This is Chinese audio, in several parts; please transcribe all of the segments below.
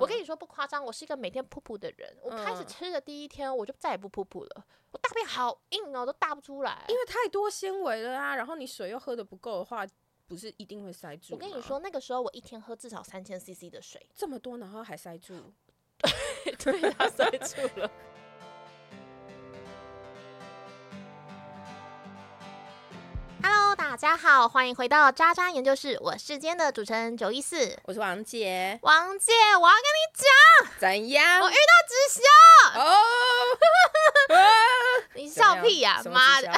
我跟你说不夸张，我是一个每天噗噗的人。我开始嗯吃的第一天，我就再也不噗噗了。我大便好硬哦，都大不出来。因为太多纤维了啊，然后你水又喝的不够的话，不是一定会塞住。我跟你，说，那个时候我一天喝至少三千 CC 的水，这么多然后还塞住，对，它塞住了。大家好，欢迎回到渣渣研究室，我是今天的主持人九一四。我是王姐，王姐，我要跟你讲，怎样？我遇到直销，哦，你笑屁呀、妈的！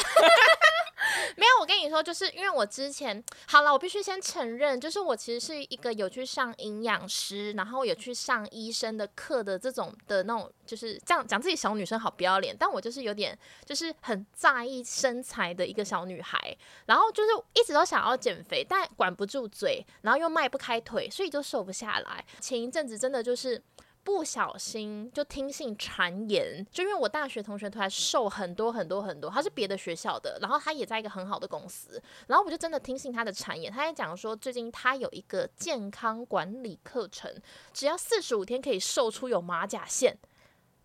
没有，我跟你说，就是因为我之前好了，我必须先承认，就是我其实是一个有去上营养师，然后有去上医生的课的这种的那种，就是这样讲自己小女生好不要脸，但我就是有点就是很在意身材的一个小女孩，然后就是一直都想要减肥，但管不住嘴，然后又迈不开腿，所以就瘦不下来。前一阵子真的就是。不小心就听信谗言，就因为我大学同学突然瘦很多很多很多，他是别的学校的，然后他也在一个很好的公司，然后我就真的听信他的谗言，他在讲说最近他有一个健康管理课程，只要四十五天可以瘦出有马甲线，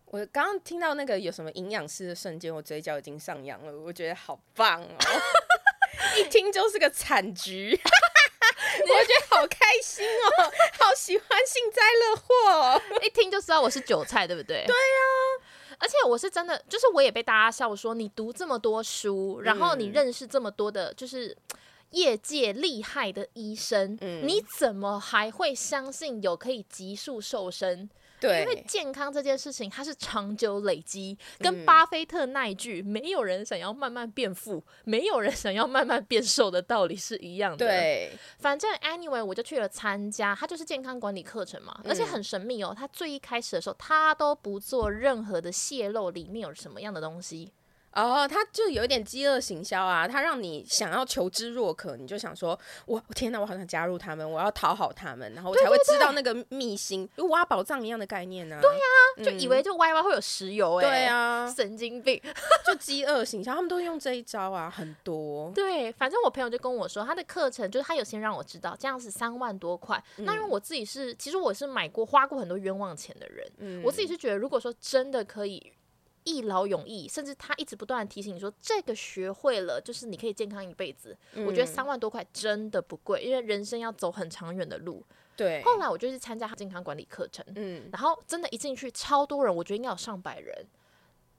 我刚刚听到那个有什么营养师的瞬间，我嘴角已经上扬了，我觉得好棒哦！一听就是个惨局，我觉得好开心哦，好喜欢幸灾乐祸哦。一听就知道我是韭菜，对不对？对呀、而且我是真的，就是我也被大家笑说，你读这么多书，然后你嗯认识这么多的，就是。业界厉害的医生，嗯你怎么还会相信有可以急速瘦身？因为，健康这件事情，它是长久累积，跟嗯巴菲特那一句“没有人想要慢慢变富，没有人想要慢慢变瘦”的道理是一样的。，对，反正 anyway 我就去了参加，它就是健康管理课程嘛，而且嗯很神秘哦。它最一开始的时候，它都不做任何的泄露，里面有什么样的东西。哦，他就有一点饥饿行销啊，他让你想要求知若渴，你就想说，我天哪，我好想加入他们，我要讨好他们，然后我才会知道那个秘辛，就挖宝藏一样的概念呢、啊。对呀、就以为就 Y Y 会有石油、欸，对啊，神经病。就饥饿行销，他们都用这一招啊，很多。对，反正我朋友就跟我说，他的课程就是他有先让我知道，这样是三万多块。那因为我自己是，其实我是买过花过很多冤枉钱的人，嗯我自己是觉得，如果说真的可以。一劳永逸，甚至他一直不断的提醒你说，这个学会了，就是你可以健康一辈子。我觉得嗯三万多块真的不贵，因为人生要走很长远的路。对，后来我就去参加他健康管理课程，嗯，然后真的，一进去超多人，我觉得应该有上百人。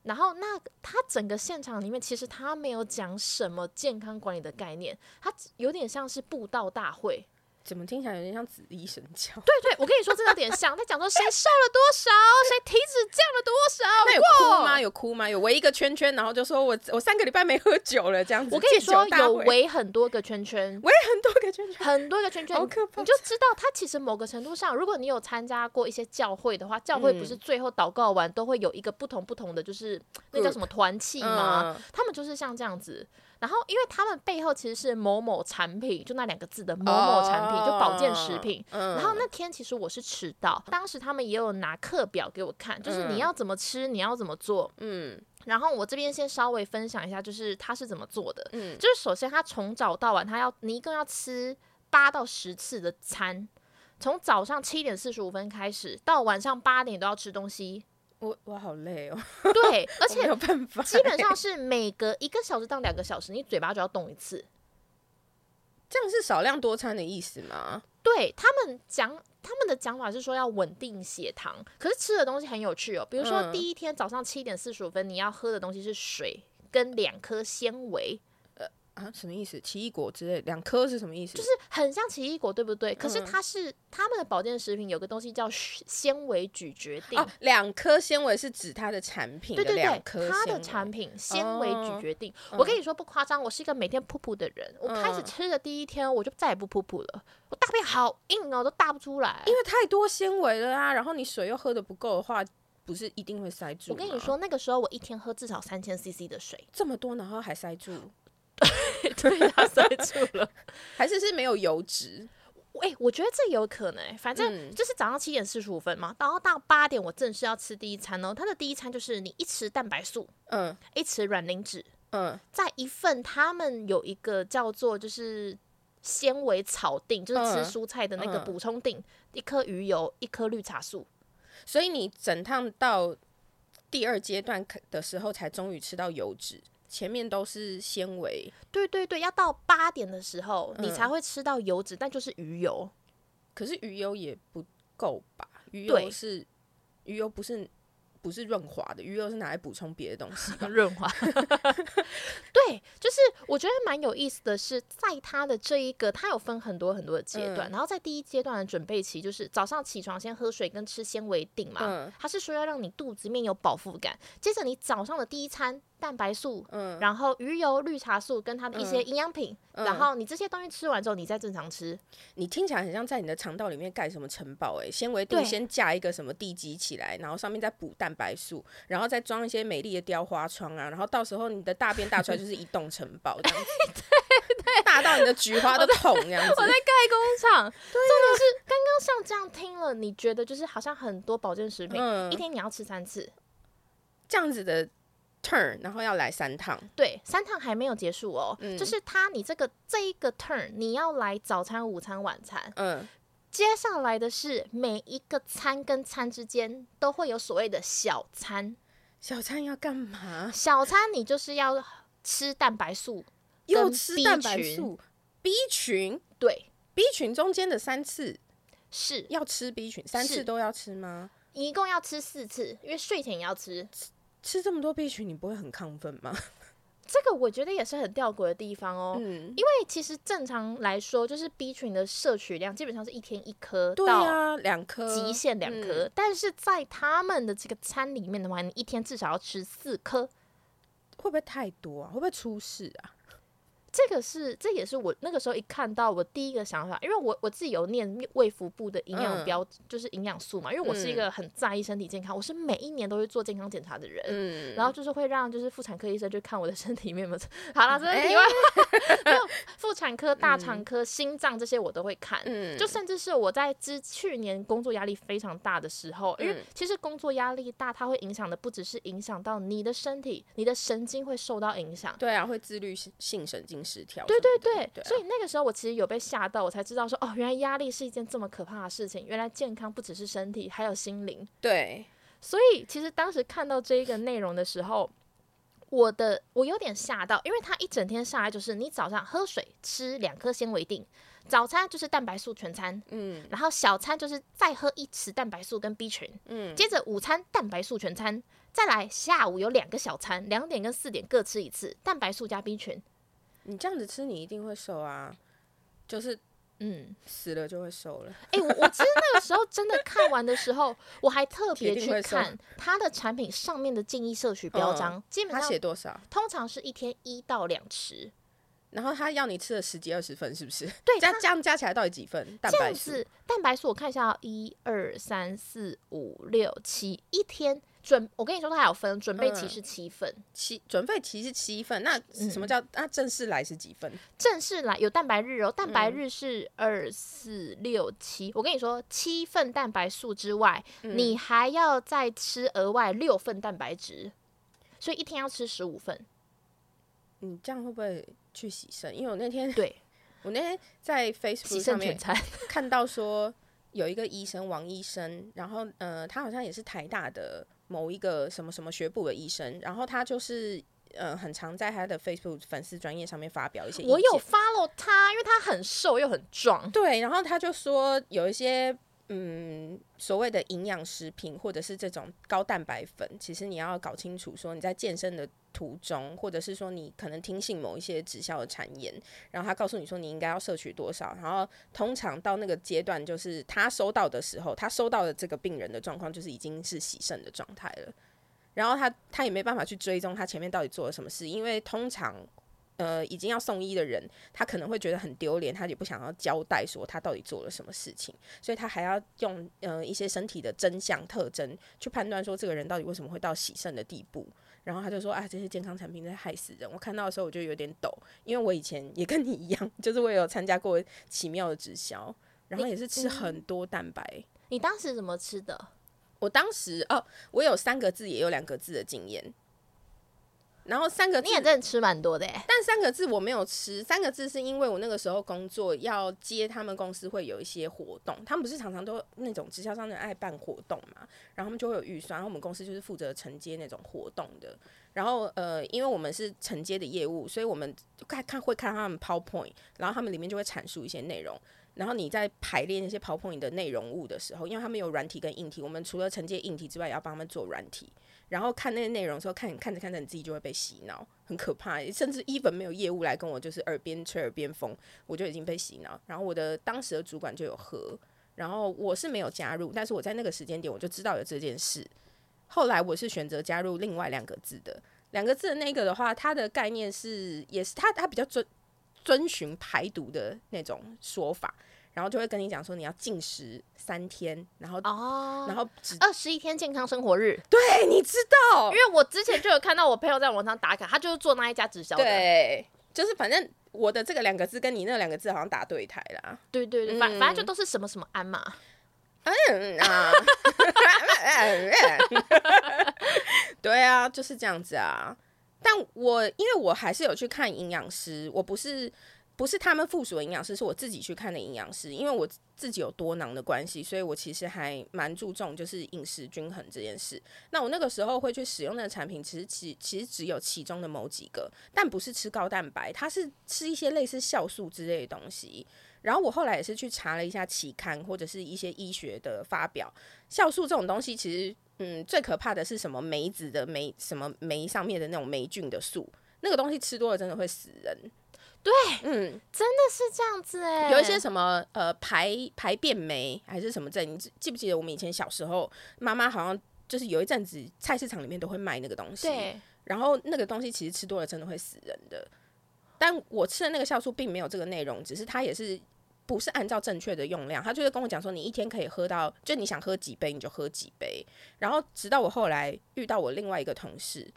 然后那他整个现场里面，其实他没有讲什么健康管理的概念，他有点像是布道大会。怎么听起来有点像紫衣神教？对对，我跟你说，真的有点像，他讲说谁瘦了多少，谁体脂降了多少。那有哇哭吗？？有哭吗？有围一个圈圈，然后就说我我三个礼拜没喝酒了，这样子。我跟你说，有围很多个圈圈，围很多个圈圈，很多个圈圈，你好可怕你就知道，他其实某个程度上，如果你有参加过一些教会的话，教会不是嗯最后祷告完都会有一个不同不同的，就是那叫什么团契吗？嗯他们就是像这样子。然后，因为他们背后其实是某某产品，就那两个字的某某产品，就保健食品。嗯然后那天其实我是迟到，当时他们也有拿课表给我看，就是你嗯要怎么吃，你要怎么做。嗯然后我这边先稍微分享一下，就是他是怎么做的。嗯，就是首先他从早到晚，他要你一共要吃八到十次的餐，从早上七点四十五分开始，到晚上八点都要吃东西。我我好累哦，对，而且有办法，基本上是每隔一个小时到两个小时，你嘴巴就要动一次。这样是少量多餐的意思吗？对他们讲，他们的讲法是说要稳定血糖，可是吃的东西很有趣哦。比如说嗯第一天早上七点四十五分，你要喝的东西是水跟两颗纤维，啊，什么意思？奇异果之类，两颗是什么意思？就是很像奇异果，对不对？可是嗯它是他们的保健食品有个东西叫纤维咀嚼定。哦，两颗纤维是指它的产品对对对，它的产品纤维咀嚼定。嗯我跟你说不夸张，我是一个每天噗噗的人。我开始嗯吃的第一天，我就再也不噗噗了。我大便好硬哦，都大不出来。因为太多纤维了啊，然后你水又喝的不够的话，不是一定会塞住。我跟你，说，那个时候我一天喝至少三千 CC 的水，这么多然后还塞住，对，它塞住了。还是是没有油脂？哎、我觉得这有可能、欸，反正嗯就是早上七点四十五分嘛，然后到八点我正式要吃第一餐哦。它的第一餐就是你一匙蛋白素，嗯一匙软磷脂，嗯再一份他们有一个叫做就是纤维草定，就是吃嗯蔬菜的那个嗯补充锭，一颗鱼油，一颗绿茶素。所以你整趟到第二阶段的时候，才终于吃到油脂，前面都是纤维。对对对，要到八点的时候，你嗯才会吃到油脂，但就是鱼油。可是鱼油也不够吧？鱼油是鱼油不是不是润滑的，鱼油是拿来补充别的东西。润滑。对，就是我觉得蛮有意思的是，在它的这一个，它有分很多很多的阶段。嗯然后在第一阶段的准备期，就是早上起床先喝水跟吃纤维锭嘛，嗯它是说要让你肚子里面有饱腹感。接着你早上的第一餐蛋白素，嗯。然后鱼油、绿茶素跟它的一些营养品，嗯。然后你这些东西吃完之后，你再正常吃。你听起来很像在你的肠道里面盖什么城堡哎、纤维锭对。先架一个什么地基起来，然后上面再补蛋白素，然后再装一些美丽的雕花窗啊，然后到时候你的大便大出来就是一栋城堡这样子，大到你的菊花都捅这样子我。在盖工厂，重点是刚刚像这样听了，你觉得就是好像很多保健食品，嗯。一天你要吃三次，这样子的 turn，然后要来三趟，对，三趟还没有结束哦，嗯。就是他你这个这一个 turn 你要来早餐、午餐、晚餐，嗯，接下来的是每一个餐跟餐之间都会有所谓的小餐，小餐要干嘛？小餐你就是要吃蛋白素，又吃蛋白素，B 群。对，，B 群中间的三次是。要吃 B 群，三次都要吃吗？一共要吃四次，因为睡前也要吃。吃这么多 B 群，你不会很亢奋吗？这个我觉得也是很吊诡的地方哦。嗯，因为其实正常来说，就是 B 群的摄取量基本上是一天一颗对啊，两颗极限两颗，嗯但是在他们的这个餐里面的话，你一天至少要吃四颗。会不会太多啊？会不会出事啊？这个是，这也是我那个时候一看到我第一个想法，因为我我自己有念胃腹部的营养嗯标，就是营养素嘛，因为我是一个很在意身体健康，我是每一年都会做健康检查的人。嗯，然后就是会让就是妇产科医生去看我的 身体里面有没有。好了，这是题哎外话。没有妇产科、大肠科、心脏这些我都会看。嗯就甚至是我在之去年工作压力非常大的时候，因为嗯其实工作压力大，它会影响的不只是影响到你的身体，你的神经会受到影响。对啊，会自律性性神经失调。对对对，对啊所以那个时候我其实有被吓到，我才知道说哦，原来压力是一件这么可怕的事情，原来健康不只是身体，还有心灵。对，所以其实当时看到这一个内容的时候，我的我有点吓到，因为他一整天下来就是你早上喝水，吃两颗纤维定，早餐就是蛋白素全餐，嗯然后小餐就是再喝一匙蛋白素跟 B 群，嗯，接着午餐蛋白素全餐，再来下午有两个小餐，两点跟四点各吃一次蛋白素加 B 群，你这样子吃，你一定会瘦啊，就是嗯，死了就会瘦了。哎、我我其实那个时候真的看完的时候，我还特别去看它的产品上面的建议摄取标章，基本他上写多少？通常是一天一到两匙。然后他要你吃了十几二十份，是不是？对，它加这样加起来到底几份蛋白素？样子蛋白素我看一下哦，一二三四五六七，一天准我跟你说它还有分，准备期嗯是七份，七准备期是七份，那嗯什么叫那正式来是几份？正式来有蛋白日哦，蛋嗯白日是二四六七。我跟你说，七份蛋白素之外，嗯你还要再吃额外六份蛋白质，所以一天要吃十五份。你这样会不会去洗肾？因为我那天对，我那天在洗 Facebook 上面。看到说有一个医生王医生，然后呃，他好像也是台大的某一个什么什么学部的医生，然后他就是呃，很常在他的 Facebook 粉丝专业上面发表一些。我有 follow 他，因为他很瘦又很壮。对，然后他就说有一些嗯所谓的营养食品或者是这种高蛋白粉，其实你要搞清楚，说你在健身的途中，或者是说你可能听信某一些直销的谗言，然后他告诉你说你应该要摄取多少，然后通常到那个阶段，就是他收到的时候，他收到的这个病人的状况就是已经是洗肾的状态了。然后他他也没办法去追踪他前面到底做了什么事，因为通常呃已经要送医的人，他可能会觉得很丢脸，他也不想要交代说他到底做了什么事情，所以他还要用呃一些身体的真相特征去判断说这个人到底为什么会到洗肾的地步。然后他就说啊，这些健康产品在害死人。我看到的时候我就有点抖，因为我以前也跟你一样，就是我也有参加过奇妙的直销，然后也是吃很多蛋白。你当时怎么吃的？我当时哦，我有三个字也有两个字的经验。然后三个字你也真的吃蛮多的哎。但三个字我没有吃，三个字是因为我那个时候工作要接他们公司会有一些活动，他们不是常常都那种直销商的爱办活动嘛，然后他们就会有预算，然后我们公司就是负责承接那种活动的。然后呃，因为我们是承接的业务，所以我们看看会看他们 PowerPoint，然后他们里面就会阐述一些内容。然后你在排练那些 PowerPoint 的内容物的时候，因为他们有软体跟硬体，我们除了承接硬体之外，也要帮他们做软体。然后看那些内容的时候，看看着看着，你自己就会被洗脑，很可怕。甚至一本没有业务来跟我就是耳边吹耳边风，我就已经被洗脑。然后我的当时的主管就有喝，然后我是没有加入，但是我在那个时间点我就知道有这件事。后来我是选择加入另外两个字的，两个字的那个的话，它的概念是也是它它比较准遵循排毒的那种说法。然后就会跟你讲说你要禁食三天，然后哦，然后只二十一天健康生活日，对，你知道，因为我之前就有看到我朋友在网上打卡，他就是做那一家直销的，对，就是反正我的这个两个字跟你那两个字好像打对台啦，对对对，反反正就都是什么什么安嘛，嗯啊，对啊，就是这样子啊。但我因为我还是有去看营养师，我不是。不是他们附属的营养师，是我自己去看的营养师。因为我自己有多囊的关系，所以我其实还蛮注重就是饮食均衡这件事。那我那个时候会去使用那个产品，其实其其实只有其中的某几个，但不是吃高蛋白，它是吃一些类似酵素之类的东西。然后我后来也是去查了一下期刊或者是一些医学的发表，酵素这种东西其实嗯最可怕的是什么梅子的梅什么梅上面的那种霉菌的素，那个东西吃多了真的会死人。对，嗯，真的是这样子哎。有一些什么呃排排便酶还是什么症，你记不记得我们以前小时候，妈妈好像就是有一阵子菜市场里面都会卖那个东西。对。然后那个东西其实吃多了真的会死人的。但我吃的那个酵素并没有这个内容，只是它也是不是按照正确的用量，他就是跟我讲说，你一天可以喝到，就你想喝几杯你就喝几杯。然后直到我后来遇到我另外一个同事。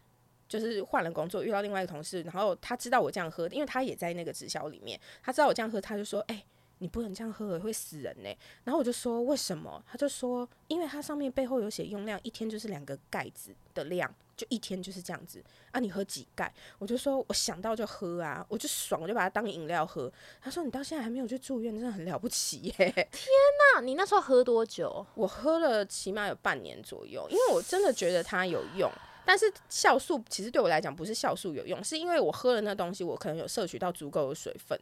就是换了工作，遇到另外一个同事，然后他知道我这样喝，因为他也在那个直销里面，他知道我这样喝，他就说：“哎，你不能这样喝，会死人呢。”然后我就说：“为什么？”他就说：“因为它上面背后有写用量，一天就是两个盖子的量，就一天就是这样子啊。你喝几盖？”我就说：“我想到就喝啊，我就爽，我就把它当饮料喝。”他说：“你到现在还没有去住院，真的很了不起耶！” 天哪，你那时候喝多久？我喝了起码有半年左右，因为我真的觉得它有用。但是酵素其实对我来讲不是酵素有用，是因为我喝了那东西，我可能有摄取到足够的水分。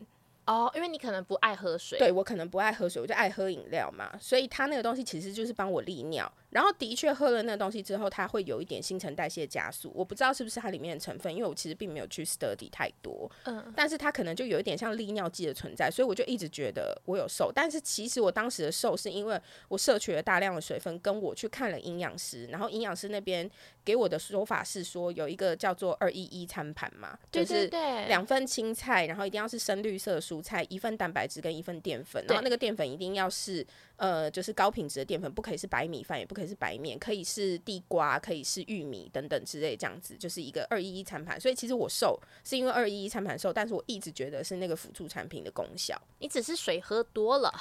哦，因为你可能不爱喝水，对我可能不爱喝水，我就爱喝饮料嘛，所以它那个东西其实就是帮我利尿。然后的确喝了那东西之后，它会有一点新陈代谢加速。我不知道是不是它里面的成分，因为我其实并没有去 study 太多。嗯，但是它可能就有一点像利尿剂的存在，所以我就一直觉得我有瘦。但是其实我当时的瘦是因为我摄取了大量的水分，跟我去看了营养师，然后营养师那边给我的说法是说有一个叫做二一一餐盘嘛，就是两份青菜，然后一定要是深绿色蔬菜，一份蛋白质跟一份淀粉，然后那个淀粉一定要是。呃，就是高品质的淀粉，不可以是白米饭，也不可以是白面，可以是地瓜，可以是玉米等等之类，这样子就是一个二一一餐盘。所以其实我瘦是因为二一一餐盘瘦，但是我一直觉得是那个辅助产品的功效。你只是水喝多了，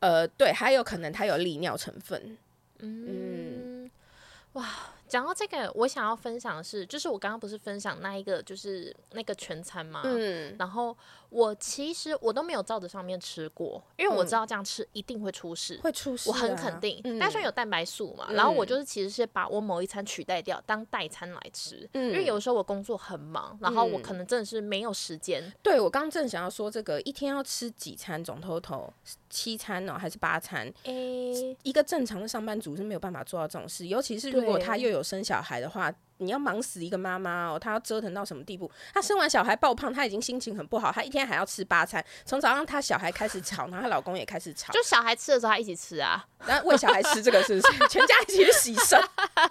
呃，对，还有可能它有利尿成分。嗯，哇。讲到这个，我想要分享的是，就是我刚刚不是分享那一个，就是那个全餐嘛。嗯。然后我其实我都没有照着上面吃过，因为我知道这样吃一定会出事，会出事。我很肯定，但是有蛋白素嘛。然后我就是其实是把我某一餐取代掉，当代餐来吃。嗯。因为有时候我工作很忙，然后我可能真的是没有时间。对，我刚正想要说这个，一天要吃几餐？总头头七餐呢，还是八餐？诶，一个正常的上班族是没有办法做到这种事，尤其是如果他又有。生小孩的话，你要忙死一个妈妈哦！她要折腾到什么地步？她生完小孩爆胖，她已经心情很不好，她一天还要吃八餐，从早上她小孩开始吵，然后她老公也开始吵。就小孩吃的时候，她一起吃啊，然后喂小孩吃这个是不是？全家一起去洗肾，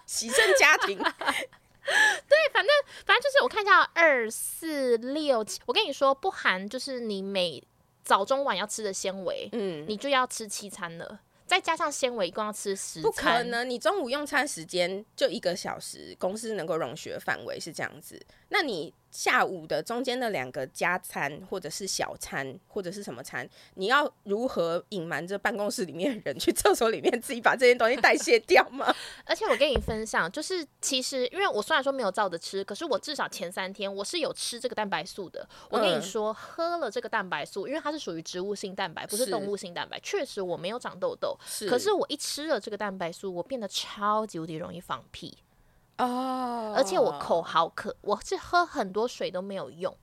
洗肾家庭。对，反正反正就是我看一下二四六七，我跟你说，不含就是你每早中晚要吃的纤维，嗯，你就要吃七餐了。再加上纤维，一共要吃十。不可能，你中午用餐时间就一个小时，公司能够容许的范围是这样子。那你下午的中间的两个加餐或者是小餐或者是什么餐，你要如何隐瞒着办公室里面的人去厕所里面自己把这些东西代谢掉吗？而且我跟你分享，就是其实因为我虽然说没有照着吃，可是我至少前三天我是有吃这个蛋白素的。我跟你嗯说，喝了这个蛋白素，因为它是属于植物性蛋白，不是是动物性蛋白，确实我没有长痘痘。是可是我一吃了这个蛋白素，我变得超级无敌容易放屁，哦，而且我口好渴，我是喝很多水都没有用。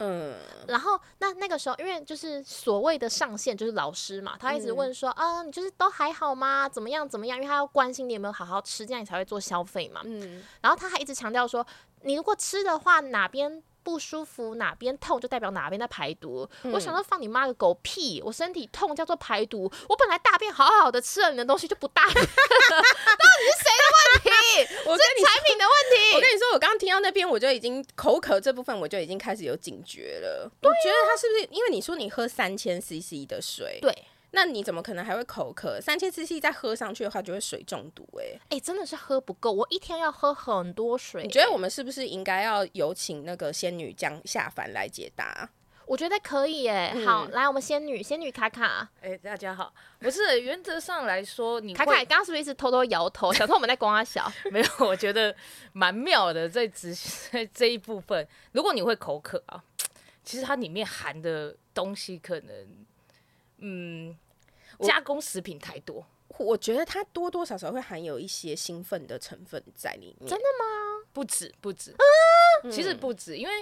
嗯然后那那个时候，因为就是所谓的上线就是老师嘛，他一直问说、啊，你就是都还好吗？怎么样怎么样？因为他要关心你有没有好好吃，这样你才会做消费嘛。嗯，然后他还一直强调说，你如果吃的话，哪边不舒服，哪边痛，就代表哪边在排毒。我想说放你妈个狗屁！我身体痛叫做排毒，我本来大便好好的，吃了你的东西就不大，到底是谁的问题？我跟你产品的问题。我跟你说，我刚刚听到那边，我就已经口渴这部分，我就已经开始有警觉了。我觉得他是不是因为你说你喝三千 CC 的水，对，那你怎么可能还会口渴？三千 CC 再喝上去的话，就会水中毒、欸。哎、真的是喝不够，我一天要喝很多水。你觉得我们是不是应该要有请那个仙女降下凡来解答？我觉得可以耶。嗯好，来，我们仙女，仙女卡卡，哎、大家好，不是原则上来说，你卡卡，刚刚是不是一直偷偷摇头？小偷我们在光他小。没有？我觉得蛮妙的，在只在这一部分，如果你会口渴啊，其实它里面含的东西可能，嗯，加工食品太多。我觉得它多多少少会含有一些兴奋的成分在里面。真的吗不止不止，嗯其实不止，因为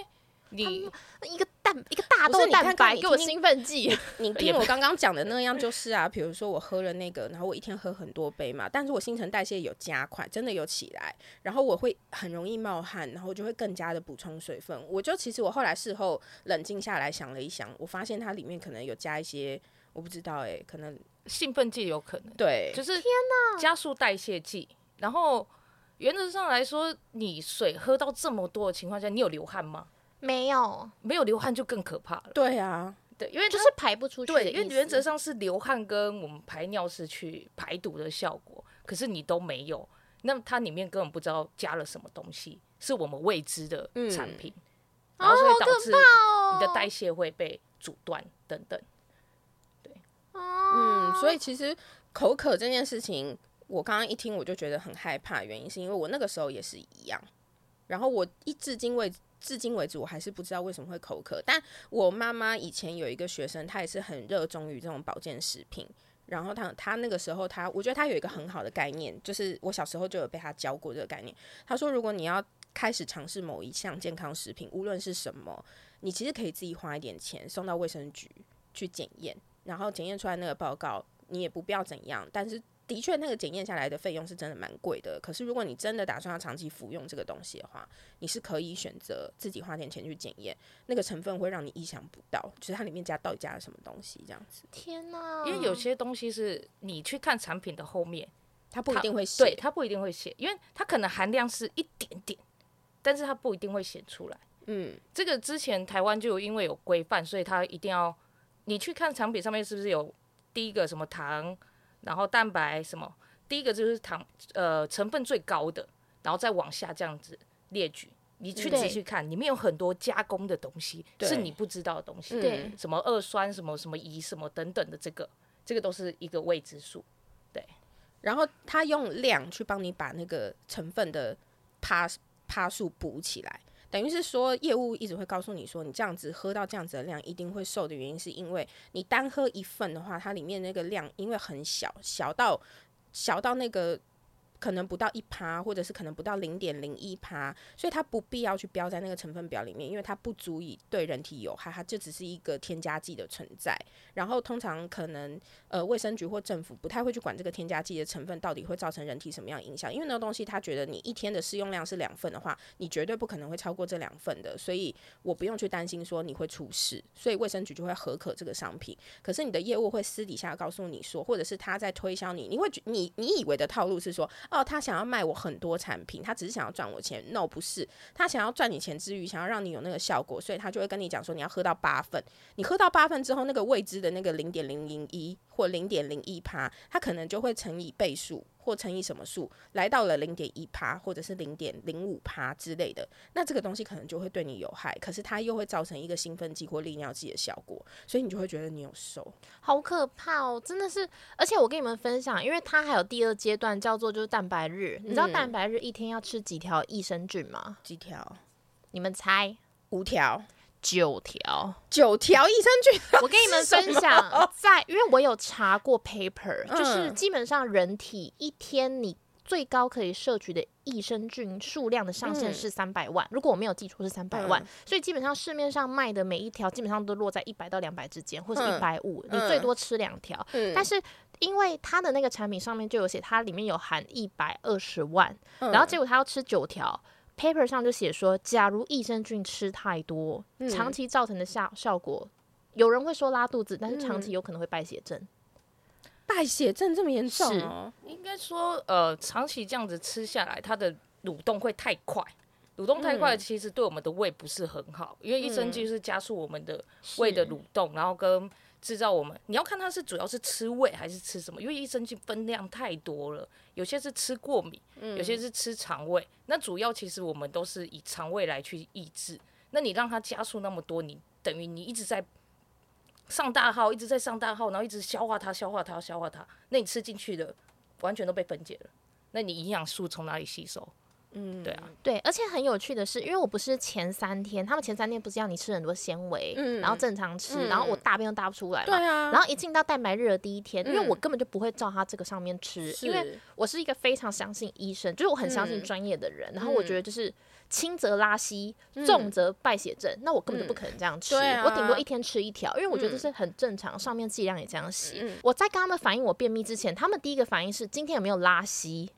你一个蛋，一个大豆蛋白，给我兴奋剂。你听我刚刚讲的那样就是啊，比如说我喝了那个，然后我一天喝很多杯嘛，但是我新陈代谢有加快，真的有起来，然后我会很容易冒汗，然后就会更加的补充水分。我就其实我后来事后冷静下来想了一想，我发现它里面可能有加一些，我不知道哎、可能兴奋剂有可能，对，就是天哪，加速代谢剂。然后原则上来说，你水喝到这么多的情况下，你有流汗吗？没有，没有流汗就更可怕了。对啊，对，因为就是排不出去对，因为原则上是流汗跟我们排尿是去排毒的效果，可是你都没有，那它里面根本不知道加了什么东西，是我们未知的产品，然后所以导致你的代谢会被阻断等等。嗯，所以其实口渴这件事情，我刚刚一听我就觉得很害怕，原因是因为我那个时候也是一样，然后我一至今为至今为止，我还是不知道为什么会口渴。但我妈妈以前有一个学生，她也是很热衷于这种保健食品。然后她她那个时候她，我觉得她有一个很好的概念，就是我小时候就有被她教过这个概念。她说，如果你要开始尝试某一项健康食品，无论是什么，你其实可以自己花一点钱送到卫生局去检验，然后检验出来那个报告，你也不必要怎样，但是的确那个检验下来的费用是真的蛮贵的。可是如果你真的打算要长期服用这个东西的话，你是可以选择自己花点钱去检验，那个成分会让你意想不到，就是它里面加到底加了什么东西这样子，天哪！因为有些东西是你去看产品的后面，它不一定会写。对，它不一定会写，因为它可能含量是一点点，但是它不一定会写出来。嗯，这个之前台湾就有因为有规范，所以它一定要你去看产品上面是不是有第一个什么糖，然后蛋白什么，第一个就是糖呃成分最高的，然后再往下这样子列举。你去仔细看，里面有很多加工的东西是你不知道的东西，对什么二酸、什么什么乙、什么等等的，这个这个都是一个未知数。对然后他用量去帮你把那个成分的趴趴数补起来。等于是说，业务一直会告诉你说，你这样子喝到这样子的量一定会瘦的原因，是因为你单喝一份的话，它里面那个量因为很小，小到小到那个可能不到一趴，或者是可能不到零点零一趴，所以它不必要去标在那个成分表里面，因为它不足以对人体有害，它就只是一个添加剂的存在。然后通常可能呃卫生局或政府不太会去管这个添加剂的成分到底会造成人体什么样影响，因为那个东西他觉得你一天的适用量是两份的话，你绝对不可能会超过这两份的，所以我不用去担心说你会出事，所以卫生局就会核可这个商品。可是你的业务会私底下告诉你说，或者是他在推销你，你会觉你你以为的套路是说，哦，他想要卖我很多产品，他只是想要赚我钱，no 不是，他想要赚你钱之余，想要让你有那个效果，所以他就会跟你讲说你要喝到八份，你喝到八份之后，那个未知的那个零点零零一或零点零一趴，他可能就会乘以倍数，或乘以什么数，来到了零点一趴或者是零点零五趴之类的，那这个东西可能就会对你有害，可是它又会造成一个兴奋剂或利尿剂的效果，所以你就会觉得你有瘦。好可怕哦，真的是。而且我跟你们分享，因为它还有第二阶段叫做就是蛋白日，你知道蛋白日一天要吃几条益生菌吗？几条？你们猜？五条。九条，九条益生菌。我跟你们分享，在因为我有查过 paper，就是基本上人体一天你最高可以摄取的益生菌数量的上限是三百万。如果我没有记错是三百万，所以基本上市面上卖的每一条基本上都落在一百到两百之间，或者一百五，你最多吃两条。但是因为它的那个产品上面就有写，它里面有含一百二十万，然后结果他要吃九条。Paper 上就写说，假如益生菌吃太多，长期造成的效效果，有人会说拉肚子，但是长期有可能会败血症。败血症这么严重？是，应该说，呃，长期这样子吃下来，它的蠕动会太快，蠕动太快，其实对我们的胃不是很好，因为益生菌是加速我们的胃的蠕动，然后跟。制造我们，你要看它是主要是吃胃还是吃什么？因为益生菌分量太多了，有些是吃过敏，有些是吃肠胃。那主要其实我们都是以肠胃来去抑制。那你让它加速那么多，你等于你一直在上大号，一直在上大号，然后一直消化它，消化它，消化它。那你吃进去的完全都被分解了，那你营养素从哪里吸收？嗯，对啊，对，而且很有趣的是，因为我不是前三天，他们前三天不是要你吃很多纤维，嗯，然后正常吃，然后我大便都大不出来嘛，对啊，然后一进到蛋白日的第一天，因为我根本就不会照他这个上面吃，因为我是一个非常相信医生，就是我很相信专业的人，然后我觉得就是轻则拉稀，重则败血症，那我根本就不可能这样吃，我顶多一天吃一条，因为我觉得这是很正常，上面剂量也这样写。我在跟他们反映我便秘之前，他们第一个反应是今天有没有拉稀？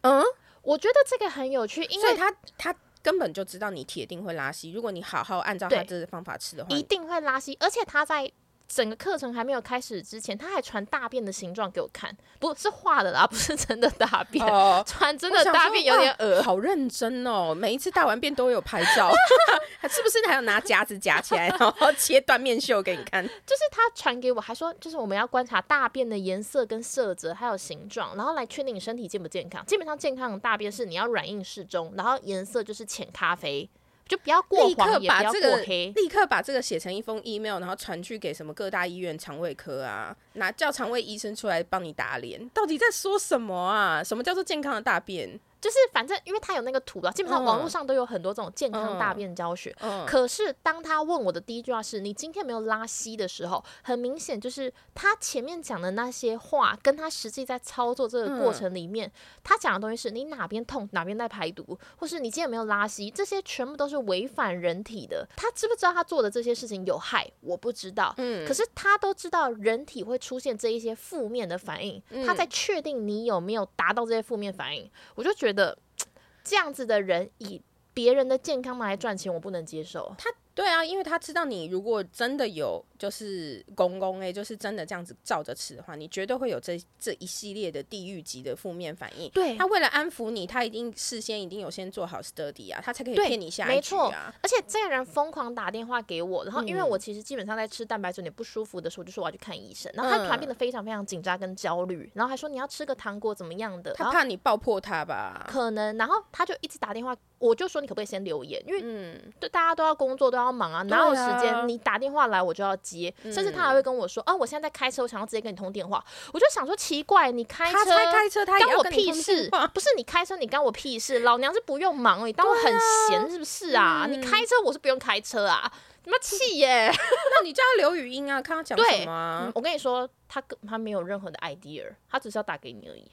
嗯。我觉得这个很有趣，因为他他根本就知道你铁定会拉稀。如果你好好按照他这个方法吃的话，一定会拉稀。而且他在。整个课程还没有开始之前，他还传大便的形状给我看，不是画的啦，不是真的大便，传真的大便有点恶好认真哦，每一次大完便都有拍照，是不是还要拿夹子夹起来，然后切断面秀给你看？就是他传给我，还说就是我们要观察大便的颜色跟色泽还有形状，然后来确定你身体健不健康。基本上健康的大便是你要软硬适中，然后颜色就是浅咖啡。就不要过黄，也不要过黑。立刻把这个写成一封 email，然后传去给什么各大医院肠胃科啊，拿叫肠胃医生出来帮你打脸。到底在说什么啊？什么叫做健康的大便？就是反正，因为他有那个图了，基本上网络上都有很多这种健康大便教学。可是当他问我的第一句话是“你今天没有拉稀”的时候，很明显就是他前面讲的那些话，跟他实际在操作这个过程里面，他讲的东西是你哪边痛哪边在排毒，或是你今天没有拉稀，这些全部都是违反人体的。他知不知道他做的这些事情有害？我不知道。嗯。可是他都知道人体会出现这一些负面的反应，他在确定你有没有达到这些负面反应，我就觉得。觉得 这样子的人以别人的健康来赚钱，我不能接受。他。对啊，因为他知道你如果真的有就是公公哎，就是真的这样子照着吃的话，你绝对会有这这一系列的地狱级的负面反应。对，他为了安抚你，他一定事先一定有先做好 study 啊，他才可以骗你下一局啊。而且这个人疯狂打电话给我，然后因为我其实基本上在吃蛋白质有点不舒服的时候，就说我要去看医生。然后他突然变得非常非常紧张跟焦虑，然后还说你要吃个糖果怎么样的？他怕你爆破他吧？可能。然后他就一直打电话，我就说你可不可以先留言？因为嗯，对，大家都要工作都要忙啊，哪有时间？你打电话来我就要接，甚至他还会跟我说：“啊，我现在在开车，我想要直接跟你通电话。”我就想说奇怪，你开车他开车，他关我屁事？不是你开车，你干我屁事？老娘是不用忙，你当我很闲是不是啊？你开车我是不用开车啊，你妈气耶！那你叫他留语音啊，看他讲什么。我跟你说，他他没有任何的 idea，他只是要打给你而已。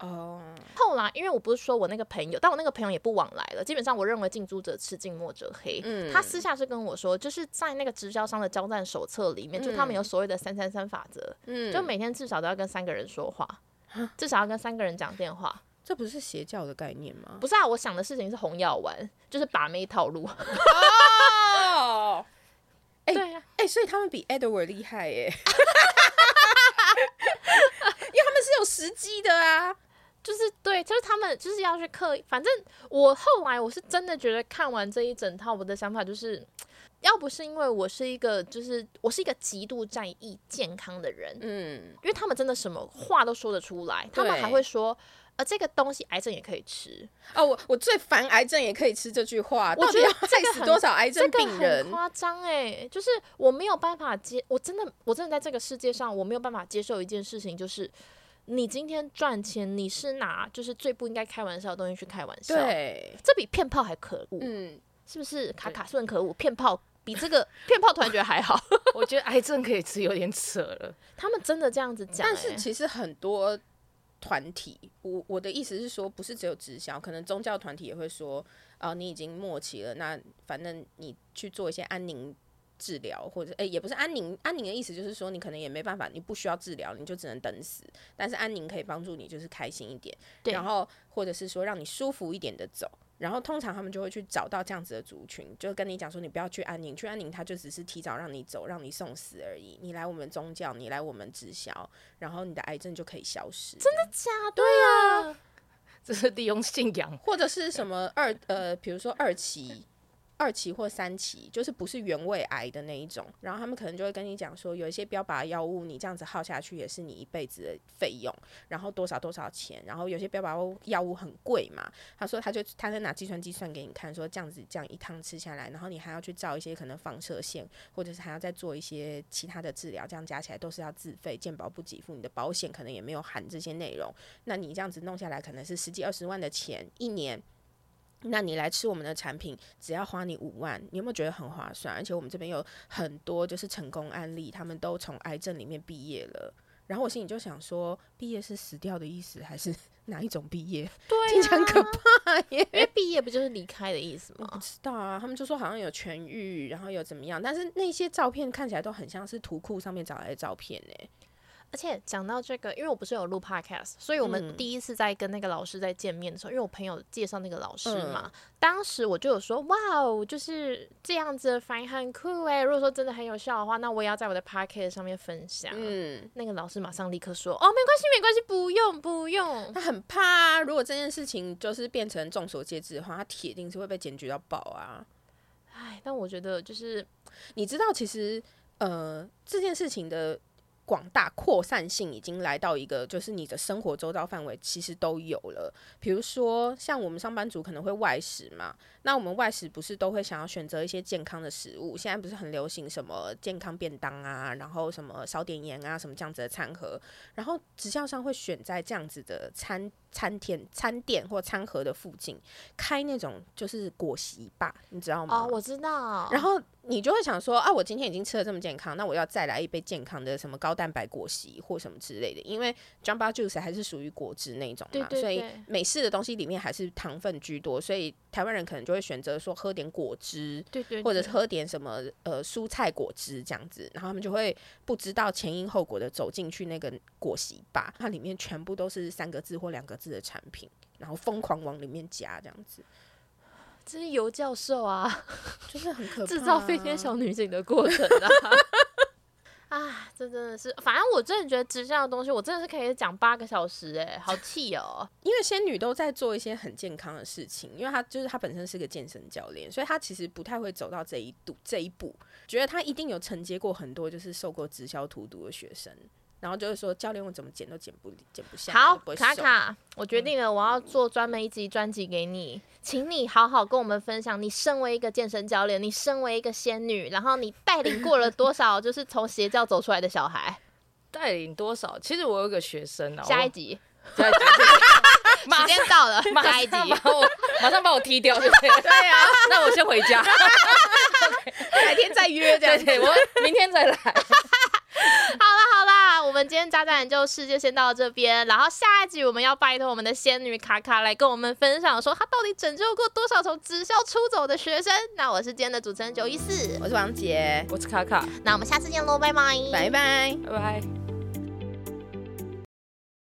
哦，后来因为我不是说我那个朋友，但我那个朋友也不往来了。基本上我认为近朱者赤，近墨者黑。嗯，他私下是跟我说，就是在那个直销商的交战手册里面，就他们有所谓的三三三法则，嗯，就每天至少都要跟三个人说话，至少要跟三个人讲电话。这不是邪教的概念吗？不是啊，我想的事情是红药丸，就是把妹套路。哦，哎，对呀，哎，所以他们比 Edward 厉害耶，因为他们是有时机的啊。就是对，就是他们就是要去刻意。反正我后来我是真的觉得看完这一整套，我的想法就是，要不是因为我是一个，就是我是一个极度在意健康的人，嗯，因为他们真的什么话都说得出来，他们还会说，呃，这个东西癌症也可以吃，哦，我我最烦癌症也可以吃这句话，我觉得到底要害死多少癌症这个病人很？夸张哎，就是我没有办法接，我真的我真的在这个世界上，我没有办法接受一件事情，就是你今天赚钱，你是拿就是最不应该开玩笑的东西去开玩笑，，对，这比骗炮还可恶，嗯，是不是？卡卡顺可恶，骗炮比这个骗炮团觉得还好，我觉得癌症可以吃有点扯了。他们真的这样子讲、但是欸其实很多团体，我我的意思是说，不是只有直销，可能宗教团体也会说，呃，你已经末期了，那反正你去做一些安宁。治疗或者诶、也不是安宁，安宁的意思就是说你可能也没办法，你不需要治疗，你就只能等死。但是安宁可以帮助你就是开心一点，然后或者是说让你舒服一点的走。然后通常他们就会去找到这样子的族群，就跟你讲说，你不要去安宁，去安宁他就只是提早让你走，让你送死而已。你来我们宗教，你来我们直销，然后你的癌症就可以消失。真的？假的对啊，这是利用信仰，或者是什么二呃，比如说二期。二期或三期，就是不是原位癌的那一种，然后他们可能就会跟你讲说，有一些标靶药物，你这样子耗下去也是你一辈子的费用，然后多少多少钱，然后有些标靶药物很贵嘛，他说他就他在拿计算机算给你看，说这样子这样一趟吃下来，然后你还要去照一些可能放射线，或者是还要再做一些其他的治疗，这样加起来都是要自费，健保不给付，你的保险可能也没有含这些内容，那你这样子弄下来可能是十几二十万的钱一年。那你来吃我们的产品，只要花你五万，你有没有觉得很划算？而且我们这边有很多就是成功案例，他们都从癌症里面毕业了。然后我心里就想说，毕业是死掉的意思，还是 哪一种毕业？对听起来很可怕耶！因为毕业不就是离开的意思吗我不？知道啊，他们就说好像有痊愈，然后有怎么样，但是那些照片看起来都很像是图库上面找来的照片呢。而且讲到这个，因为我不是有录 podcast，所以我们嗯第一次在跟那个老师在见面的时候，因为我朋友介绍那个老师嘛，嗯当时我就有说，哇哦，就是这样子的反应很酷诶。如果说真的很有效的话，那我也要在我的 podcast 上面分享。嗯，那个老师马上立刻说，哦，没关系，没关系，不用，不用。他很怕啊，如果这件事情就是变成众所皆知的话，他铁定是会被检举到爆啊。唉，但我觉得就是你知道，其实呃这件事情的广大扩散性已经来到一个，就是你的生活周遭范围其实都有了。比如说，像我们上班族可能会外食嘛，那我们外食不是都会想要选择一些健康的食物？现在不是很流行什么健康便当啊，然后什么少点盐啊，什么这样子的餐盒，然后直销商会选在这样子的餐餐店、餐店或餐盒的附近开那种就是果昔吧，你知道吗？哦，我知道。然后你就会想说啊，我今天已经吃的这么健康，那我要再来一杯健康的什么高蛋白果昔或什么之类的，因为 Jamba Juice 还是属于果汁那种嘛，所以美式的东西里面还是糖分居多，所以台湾人可能就会选择说喝点果汁。对对，或者是喝点什么呃蔬菜果汁这样子，然后他们就会不知道前因后果的走进去那个果昔吧，它里面全部都是三个字或两个字的产品，然后疯狂往里面加这样子，这是尤教授啊，就是很可怕、制造飞天小女警的过程啊。啊，这真的是，反正我真的觉得直销的东西，我真的是可以讲八个小时哎、好气哦。因为仙女都在做一些很健康的事情，因为她就是她本身是个健身教练，所以她其实不太会走到这一度这一步。觉得她一定有承接过很多就是受过直销荼毒的学生，然后就是说教练我怎么减都减不减不下，好卡卡，我决定了，我要做专门一集专辑给你，请你好好跟我们分享，你身为一个健身教练，你身为一个仙女，然后你带领过了多少就是从邪教走出来的小孩？带领多少？其实我有一个学生啊，我下一集，下一集马 时间到了，马下一集。上把我马上把我踢掉，对不对？对呀、那我先回家，改天再约这样子。我明天再来。我们今天渣渣研究室就先到这边，然后下一集我们要拜托我们的仙女卡卡来跟我们分享，说她到底拯救过多少从职校出走的学生。那我是今天的主持人九一四，我是王杰，我是卡卡，那我们下次见喽，拜拜，拜拜。拜拜。